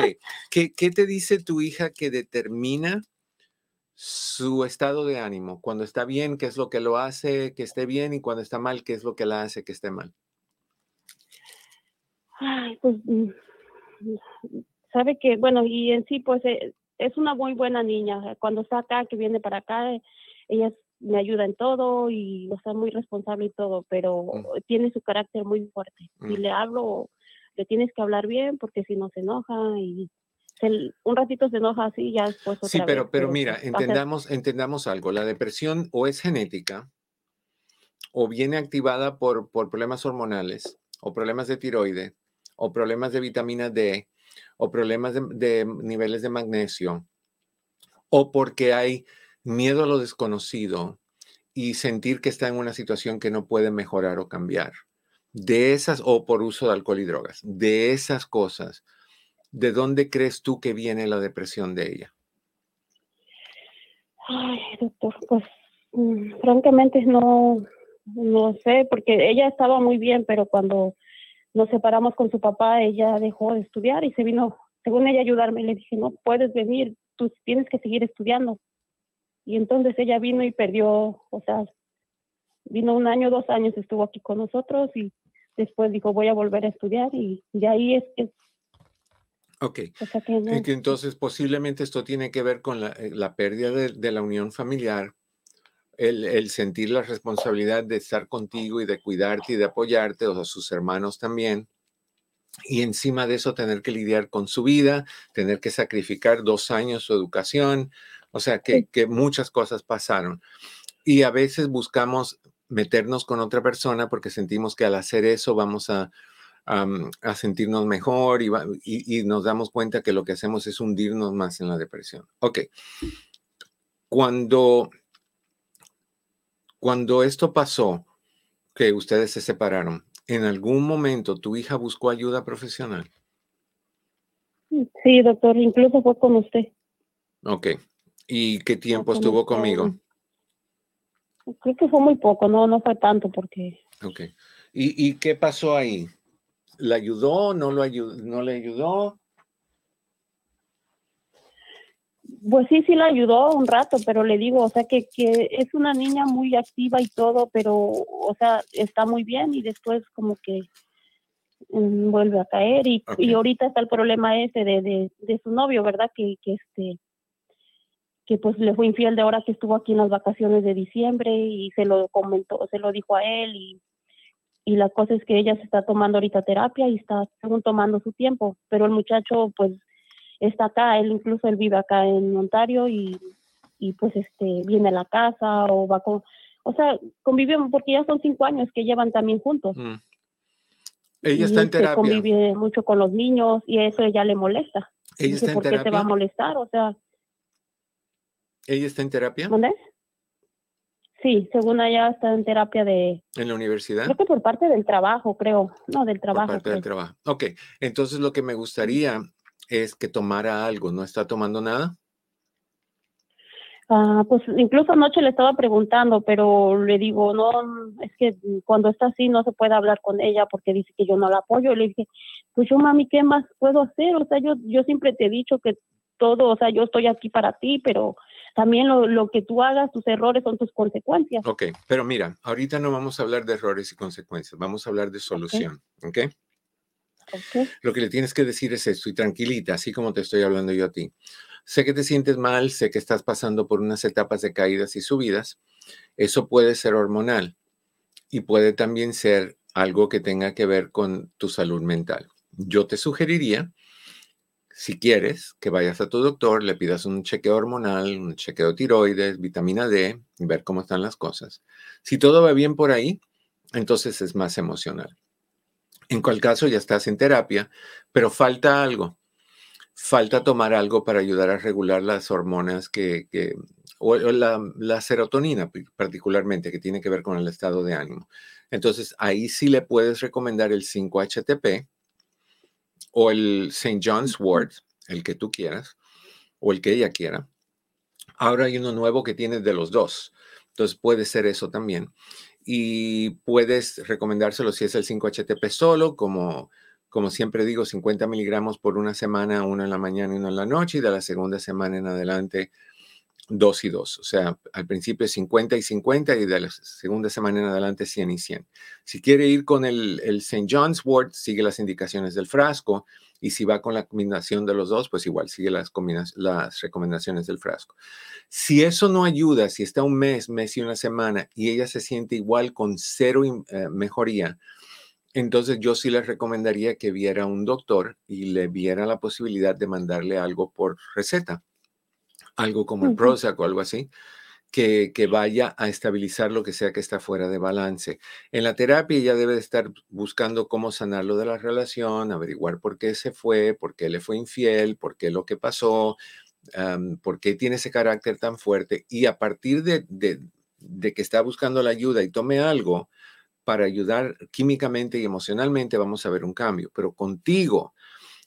¿Qué, qué te dice tu hija que determina su estado de ánimo? Cuando está bien, ¿qué es lo que lo hace que esté bien? Y cuando está mal, ¿qué es lo que la hace que esté mal? Ay, pues, mm, sabe que, bueno, y en sí, pues, eh, es una muy buena niña. Cuando está acá, que viene para acá, eh, ella me ayuda en todo y, o sea, muy responsable y todo, pero Mm. tiene su carácter muy fuerte. Si Mm. le hablo, le tienes que hablar bien porque si no se enoja y se- un ratito se enoja así, ya después otra Sí, pero, vez, pero mira, entendamos, entendamos algo. La depresión o es genética o viene activada por, por problemas hormonales o problemas de tiroide o problemas de vitamina D o problemas de, niveles de magnesio o porque hay miedo a lo desconocido y sentir que está en una situación que no puede mejorar o cambiar. De esas, o por uso de alcohol y drogas, de esas cosas, ¿de dónde crees tú que viene la depresión de ella? Ay, doctor, pues mm, francamente no, no sé, porque ella estaba muy bien, pero cuando nos separamos con su papá, ella dejó de estudiar y se vino, según ella, a ayudarme. Le dije, no puedes venir, tú tienes que seguir estudiando. Y entonces ella vino y perdió, o sea, vino un año, dos años, estuvo aquí con nosotros y después dijo, voy a volver a estudiar y de ahí es que, Ok. o sea, que no. Que entonces posiblemente esto tiene que ver con la, eh, la pérdida de, de la unión familiar, el, el sentir la responsabilidad de estar contigo y de cuidarte y de apoyarte, o sus hermanos también. Y encima de eso tener que lidiar con su vida, tener que sacrificar dos años su educación, o sea que, que muchas cosas pasaron. Y a veces buscamos meternos con otra persona porque sentimos que al hacer eso vamos a, a sentirnos mejor y, va- y- y nos damos cuenta que lo que hacemos es hundirnos más en la depresión. Ok. Cuando, cuando esto pasó, que ustedes se separaron, ¿en algún momento tu hija buscó ayuda profesional? Sí, doctor, incluso fue con usted. Ok. ¿Y qué tiempo con estuvo conmigo? Creo que fue muy poco, no, no fue tanto porque Ok. ¿Y, y qué pasó ahí? ¿Le ayudó? ¿No, lo ayudó, ¿No le ayudó? Pues sí, sí la ayudó un rato, pero le digo, o sea, que, que es una niña muy activa y todo, pero, o sea, está muy bien y después como que mm, vuelve a caer y, y ahorita está el problema ese de, de, de su novio, ¿verdad? Que, que este que pues le fue infiel de ahora que estuvo aquí en las vacaciones de diciembre y se lo comentó, se lo dijo a él y, y la cosa es que ella se está tomando ahorita terapia y está según tomando su tiempo, pero el muchacho pues está acá, él incluso él vive acá en Ontario y, y pues este viene a la casa o va con, o sea, conviven porque ya son cinco años que llevan también juntos. Mm. Ella y está en este, terapia. convive mucho con los niños y eso ya le molesta. Ella Dice, está en ¿por qué te va a terapia. molestar? O sea, Ella está en terapia ¿mande? Sí, según ella está en terapia de, en la universidad. creo que por parte del trabajo, creo. No, del Por trabajo. parte del trabajo. Ok. Entonces lo que me gustaría es que tomara algo. ¿No está tomando nada? Ah, pues incluso anoche le estaba preguntando, pero le digo, no, es que cuando está así no se puede hablar con ella porque dice que yo no la apoyo. le dije, pues yo mami, ¿qué más puedo hacer? O sea, yo, yo siempre te he dicho que todo, o sea, yo estoy aquí para ti, pero también lo, lo que tú hagas, tus errores son tus consecuencias. Ok, pero mira, ahorita no vamos a hablar de errores y consecuencias, vamos a hablar de solución, ¿ok? okay. Lo que le tienes que decir es esto y tranquilita, así como te estoy hablando yo a ti. Sé que te sientes mal, sé que estás pasando por unas etapas de caídas y subidas. Eso puede ser hormonal y puede también ser algo que tenga que ver con tu salud mental. Yo te sugeriría, si quieres, que vayas a tu doctor, le pidas un chequeo hormonal, un chequeo tiroides, vitamina D, y ver cómo están las cosas. Si todo va bien por ahí, entonces es más emocional. En cual caso ya estás en terapia, pero falta algo falta tomar algo para ayudar a regular las hormonas que, o, la, serotonina particularmente, que tiene que ver con el estado de ánimo. Entonces, ahí sí le puedes recomendar el 5-HTP o el St. John's Wort, el que tú quieras, o el que ella quiera. Ahora hay uno nuevo que tiene de los dos. Entonces, puede ser eso también. Y puedes recomendárselo si es el 5-HTP solo, como como siempre digo, 50 miligramos por una semana, uno en la mañana y uno en la noche, y de la segunda semana en adelante, dos y dos. O sea, al principio 50 y 50 y de la segunda semana en adelante 100 y 100. Si quiere ir con el, el St. John's Wort, sigue las indicaciones del frasco. Y si va con la combinación de los dos, pues igual sigue las, las recomendaciones del frasco. Si eso no ayuda, si está un mes, mes y una semana y ella se siente igual con cero eh, mejoría, entonces yo sí les recomendaría que viera a un doctor y le viera la posibilidad de mandarle algo por receta, algo como el Prozac o algo así, que, que, vaya a estabilizar lo que sea que está fuera de balance. En la terapia ella debe estar buscando cómo sanarlo de la relación, averiguar por qué se fue, por qué le fue infiel, por qué lo que pasó, por qué tiene ese carácter tan fuerte. Y a partir de, de que está buscando la ayuda y tome algo, para ayudar químicamente y emocionalmente, vamos a ver un cambio. Pero contigo,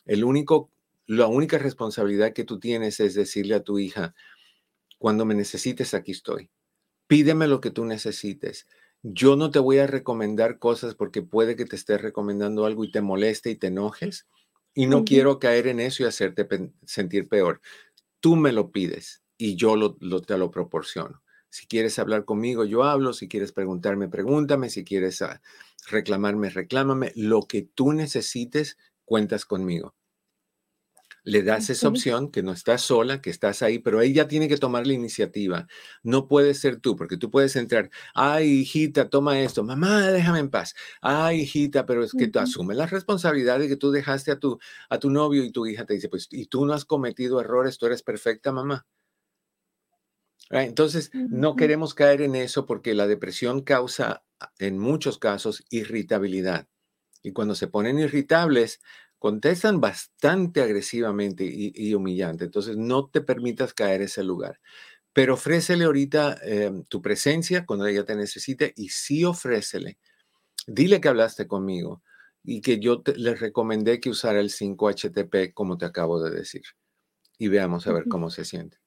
el único, la única responsabilidad que tú tienes es decirle a tu hija, cuando me necesites, aquí estoy. Pídeme lo que tú necesites. Yo no te voy a recomendar cosas porque puede que te esté recomendando algo y te moleste y te enojes. Y no quiero caer en eso y hacerte sentir peor. Tú me lo pides y yo lo, te lo proporciono. Si quieres hablar conmigo, yo hablo. Si quieres preguntarme, pregúntame. Si quieres ah, reclamarme, reclámame. Lo que tú necesites, cuentas conmigo. Le das esa opción que no estás sola, que estás ahí, pero ella tiene que tomar la iniciativa. No puede ser tú, porque tú puedes entrar, ay, hijita, toma esto, mamá, déjame en paz. Ay, hijita, pero es que tú asumes la responsabilidad de que tú dejaste a tu, a tu novio y tu hija te dice, pues, y tú no has cometido errores, tú eres perfecta, mamá. Entonces, no queremos caer en eso porque la depresión causa en muchos casos irritabilidad. Y cuando se ponen irritables, contestan bastante agresivamente y, humillante. Entonces, no te permitas caer ese lugar. Pero ofrécele ahorita em, tu presencia cuando ella te necesite y sí ofrécele. Dile que hablaste conmigo y que yo le recomendé que usara el 5-HTP como te acabo de decir. Y veamos a ver cómo se siente.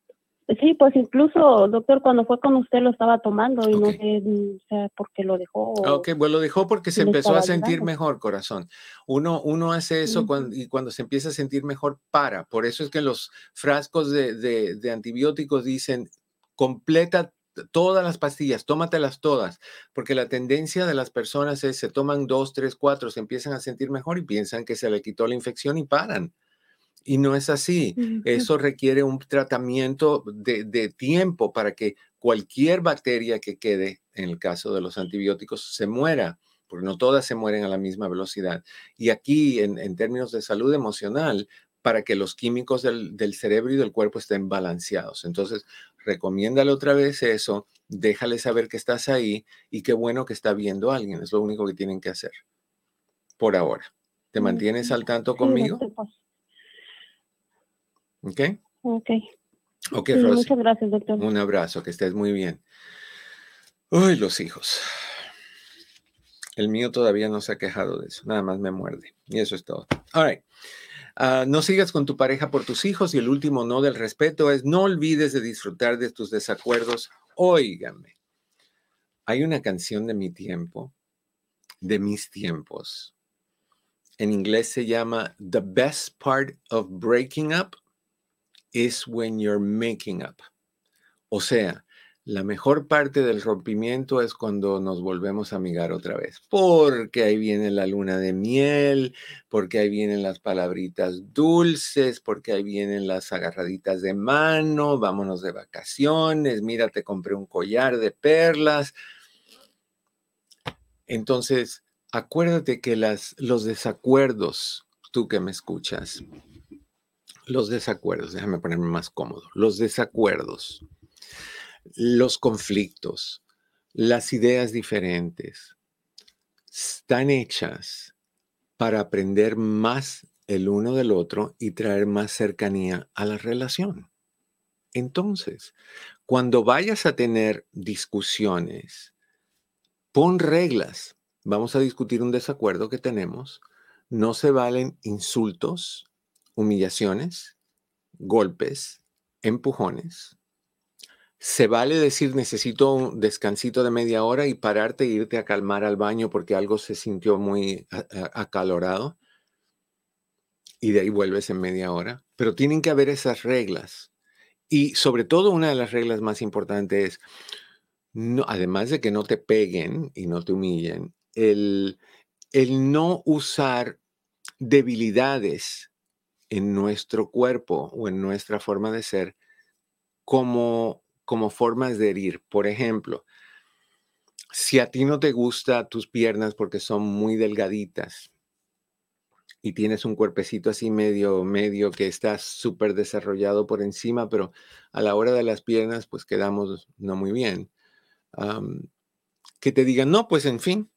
Sí, pues incluso, doctor, cuando fue con usted lo estaba tomando y no sé o por qué lo dejó. Ok, pues lo dejó porque se empezó a sentir mejor, corazón. Uno, uno hace eso cuando, y cuando se empieza a sentir mejor, para. Por eso es que los frascos de, de, de antibióticos dicen, completa todas las pastillas, tómatelas todas, porque la tendencia de las personas es, se toman dos, tres, cuatro, se empiezan a sentir mejor y piensan que se le quitó la infección y paran. Y no es así. Eso requiere un tratamiento de, tiempo para que cualquier bacteria que quede, en el caso de los antibióticos, se muera, porque no todas se mueren a la misma velocidad. Y aquí, en, términos de salud emocional, para que los químicos del, cerebro y del cuerpo estén balanceados. Entonces, recomiéndale otra vez eso, déjale saber que estás ahí y qué bueno que está viendo a alguien. Es lo único que tienen que hacer por ahora. ¿Te mantienes al tanto conmigo? Pues. ¿Ok? Ok. Ok, Muchas gracias, doctor. Un abrazo, que estés muy bien. Uy, los hijos. El mío todavía no se ha quejado de eso, nada más me muerde. Y eso es todo. All right. Ah, no sigas con tu pareja por tus hijos y el último no del respeto es no olvides de disfrutar de tus desacuerdos. Óigame, hay una canción de mi tiempo, de mis tiempos. En inglés se llama The best part of breaking up is when you're making up. O sea, la mejor parte del rompimiento es cuando nos volvemos a amigar otra vez, porque ahí viene la luna de miel, porque ahí vienen las palabritas dulces, porque ahí vienen las agarraditas de mano, vámonos de vacaciones, mira, te compré un collar de perlas. Entonces, acuérdate que las, los desacuerdos, tú que me escuchas, los desacuerdos, déjame ponerme más cómodo, los desacuerdos los conflictos, las ideas diferentes, están hechas para aprender más el uno del otro y traer más cercanía a la relación. Entonces, cuando vayas a tener discusiones, pon reglas. Vamos a discutir un desacuerdo que tenemos. No se valen insultos, humillaciones, golpes, empujones, se vale decir necesito un descansito de media hora y pararte e irte a calmar al baño porque algo se sintió muy acalorado y de ahí vuelves en media hora. Pero tienen que haber esas reglas. Y sobre todo una de las reglas más importantes es, no, además de que no te peguen y no te humillen, el, el no usar debilidades en nuestro cuerpo o en nuestra forma de ser como como formas de herir. Por ejemplo, si a ti no te gusta tus piernas porque son muy delgaditas y tienes un cuerpecito así medio, medio que está súper desarrollado por encima, pero a la hora de las piernas pues quedamos no muy bien. que te digan, no, pues en fin,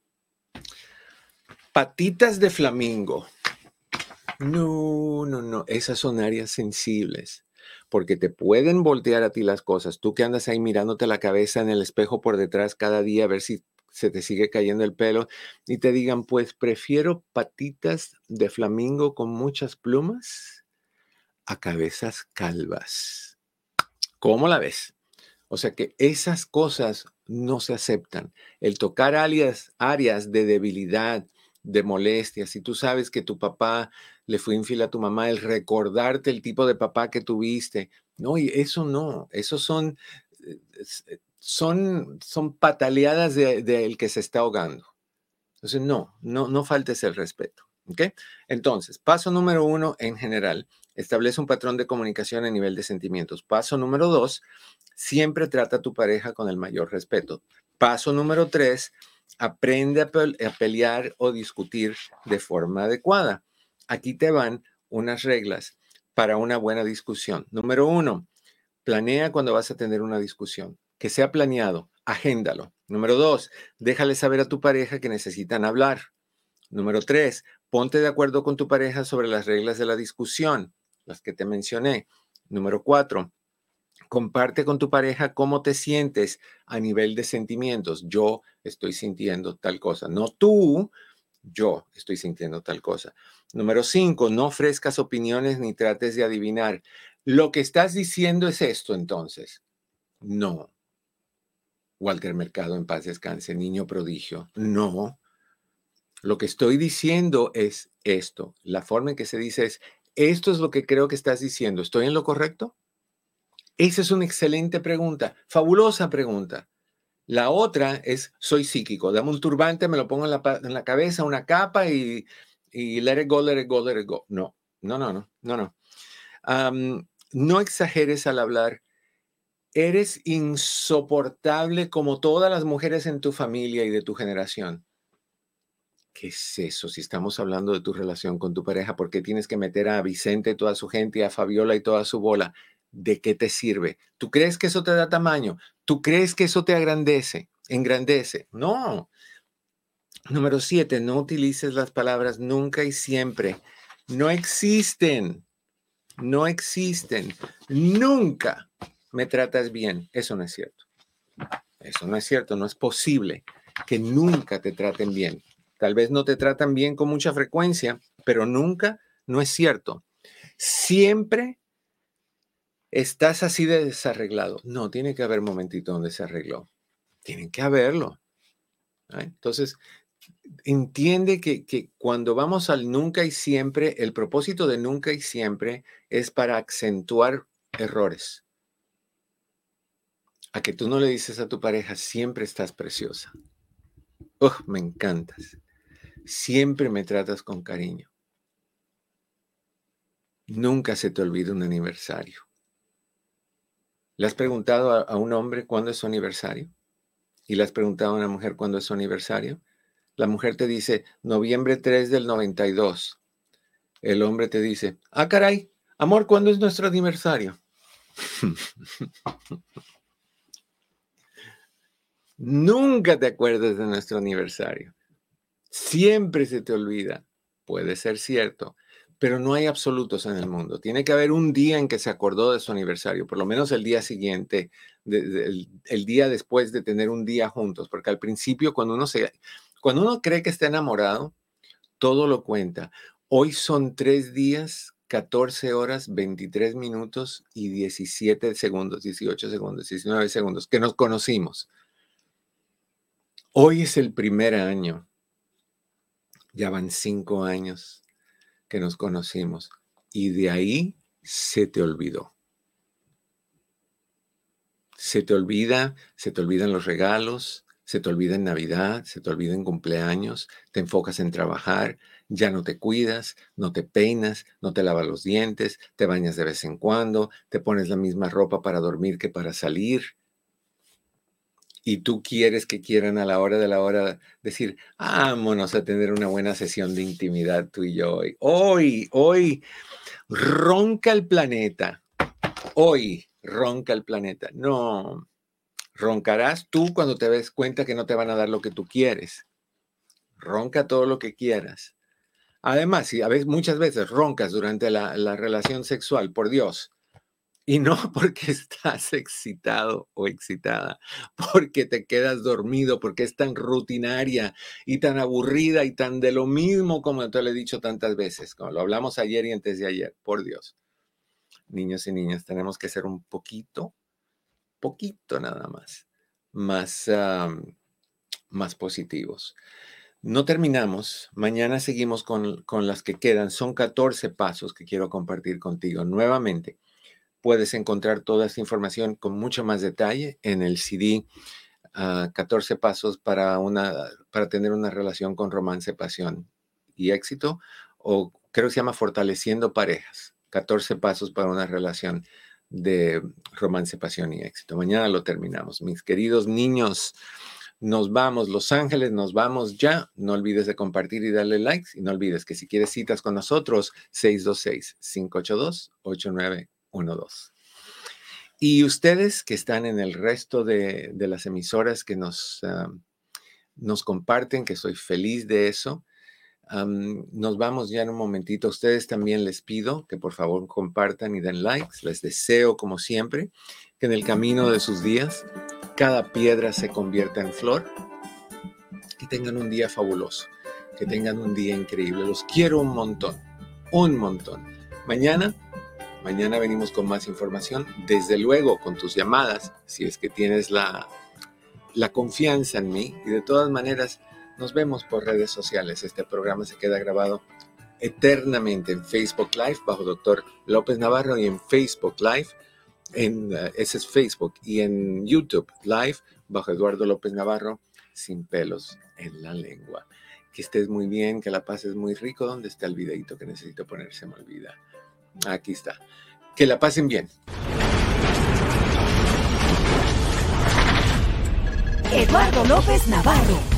patitas de flamingo. No, no, no, esas son áreas sensibles porque te pueden voltear a ti las cosas. Tú que andas ahí mirándote la cabeza en el espejo por detrás cada día a ver si se te sigue cayendo el pelo y te digan, pues prefiero patitas de flamingo con muchas plumas a cabezas calvas. ¿Cómo la ves? O sea que esas cosas no se aceptan. El tocar áreas, áreas de debilidad, de molestia, si tú sabes que tu papá le fue infiel a tu mamá, el recordarte el tipo de papá que tuviste. No, y eso no, eso son, eh, eh, son, son pataleadas del de, que se está ahogando. Entonces, no, no, no faltes el respeto. ¿ok? Entonces, paso número uno en general, establece un patrón de comunicación a nivel de sentimientos. Paso número dos, siempre trata a tu pareja con el mayor respeto. Paso número tres, aprende a, pelear o discutir de forma adecuada. Aquí te van unas reglas para una buena discusión. Número uno, planea cuando vas a tener una discusión. Que sea planeado, agéndalo. Número dos, déjale saber a tu pareja que necesitan hablar. Número tres, ponte de acuerdo con tu pareja sobre las reglas de la discusión, las que te mencioné. Número cuatro, comparte con tu pareja cómo te sientes a nivel de sentimientos. Yo estoy sintiendo tal cosa, no tú, yo estoy sintiendo tal cosa. Número cinco, no ofrezcas opiniones ni trates de adivinar. Lo que estás diciendo es esto entonces. No. Walter Mercado en paz descanse, niño prodigio. No. Lo que estoy diciendo es esto. La forma en que se dice es, esto es lo que creo que estás diciendo. ¿Estoy en lo correcto? Esa es una excelente pregunta, fabulosa pregunta. La otra es, soy psíquico, dame un turbante, me lo pongo en la, cabeza, una capa y, y, let it go, let it go, let it go. No, no, no, no, no, no. no exageres al hablar. Eres insoportable como todas las mujeres en tu familia y de tu generación. ¿Qué es eso? Si estamos hablando de tu relación con tu pareja, ¿por qué tienes que meter a Vicente toda su gente, a Fabiola y toda su bola? ¿De qué te sirve? ¿Tú crees que eso te da tamaño? ¿Tú crees que eso te agrandece? Engrandece. No. Número siete, no utilices las palabras nunca y siempre. No existen. No existen. Nunca me tratas bien. Eso no es cierto. Eso no es cierto. No es posible que nunca te traten bien. Tal vez no te tratan bien con mucha frecuencia, pero nunca no es cierto. Siempre estás así de desarreglado. No, tiene que haber momentito donde se arregló. Tienen que haberlo. Entonces, entiende que, que, cuando vamos al nunca y siempre, el propósito de nunca y siempre es para acentuar errores. A que tú no le dices a tu pareja, siempre estás preciosa. Oh, me encantas. Siempre me tratas con cariño. Nunca se te olvida un aniversario. ¿Le has preguntado a, un hombre cuándo es su aniversario? ¿Y le has preguntado a una mujer cuándo es su aniversario? La mujer te dice, noviembre 3 del 92. El hombre te dice, ah, caray, amor, ¿cuándo es nuestro aniversario? Nunca te acuerdas de nuestro aniversario. Siempre se te olvida. Puede ser cierto, pero no hay absolutos en el mundo. Tiene que haber un día en que se acordó de su aniversario, por lo menos el día siguiente, el día después de tener un día juntos, porque al principio cuando uno se cuando uno cree que está enamorado, todo lo cuenta. Hoy son tres días, 14 horas, 23 minutos y 17 segundos, 18 segundos, 19 segundos que nos conocimos. Hoy es el primer año. Ya van cinco años que nos conocimos y de ahí se te olvidó. Se te olvida, se te olvidan los regalos, se te olvida en Navidad, se te olvida en cumpleaños, te enfocas en trabajar, ya no te cuidas, no te peinas, no te lavas los dientes, te bañas de vez en cuando, te pones la misma ropa para dormir que para salir. Y tú quieres que quieran a la hora de la hora decir, vámonos a tener una buena sesión de intimidad tú y yo hoy. Hoy, hoy, ronca el planeta. Hoy, ronca el planeta. No, Roncarás tú cuando te ves cuenta que no te van a dar lo que tú quieres. Ronca todo lo que quieras. Además, si a veces, muchas veces roncas durante la, la relación sexual, por Dios, y no porque estás excitado o excitada, porque te quedas dormido, porque es tan rutinaria y tan aburrida y tan de lo mismo como te lo he dicho tantas veces, como lo hablamos ayer y antes de ayer, por Dios. Niños y niñas, tenemos que ser un poquito poquito nada más, más, más positivos. No terminamos, mañana seguimos con, con, las que quedan, son 14 pasos que quiero compartir contigo. Nuevamente, puedes encontrar toda esta información con mucho más detalle en el CD 14 ah, pasos para, una, para tener una relación con romance, pasión y éxito, o creo que se llama Fortaleciendo parejas, 14 pasos para una relación de romance, pasión y éxito. Mañana lo terminamos. Mis queridos niños, nos vamos, Los Ángeles, nos vamos ya. No olvides de compartir y darle likes. Y no olvides que si quieres citas con nosotros, 626-582-8912. Y ustedes que están en el resto de, las emisoras que nos, nos comparten, que soy feliz de eso, nos vamos ya en un momentito. ustedes también les pido que por favor compartan y den likes. Les deseo, como siempre, que en el camino de sus días cada piedra se convierta en flor. Que tengan un día fabuloso. Que tengan un día increíble. Los quiero un montón. Un montón. Mañana, mañana venimos con más información. Desde luego con tus llamadas, si es que tienes la, la confianza en mí. Y de todas maneras, nos vemos por redes sociales. Este programa se queda grabado eternamente en Facebook Live bajo Doctor López Navarro y en Facebook Live, en, eh, ese es Facebook, y en YouTube Live bajo Eduardo López Navarro sin pelos en la lengua. Que estés muy bien, que la pases muy rico. ¿Dónde está el videito que necesito poner? Se me olvida. Aquí está. Que la pasen bien. Eduardo López Navarro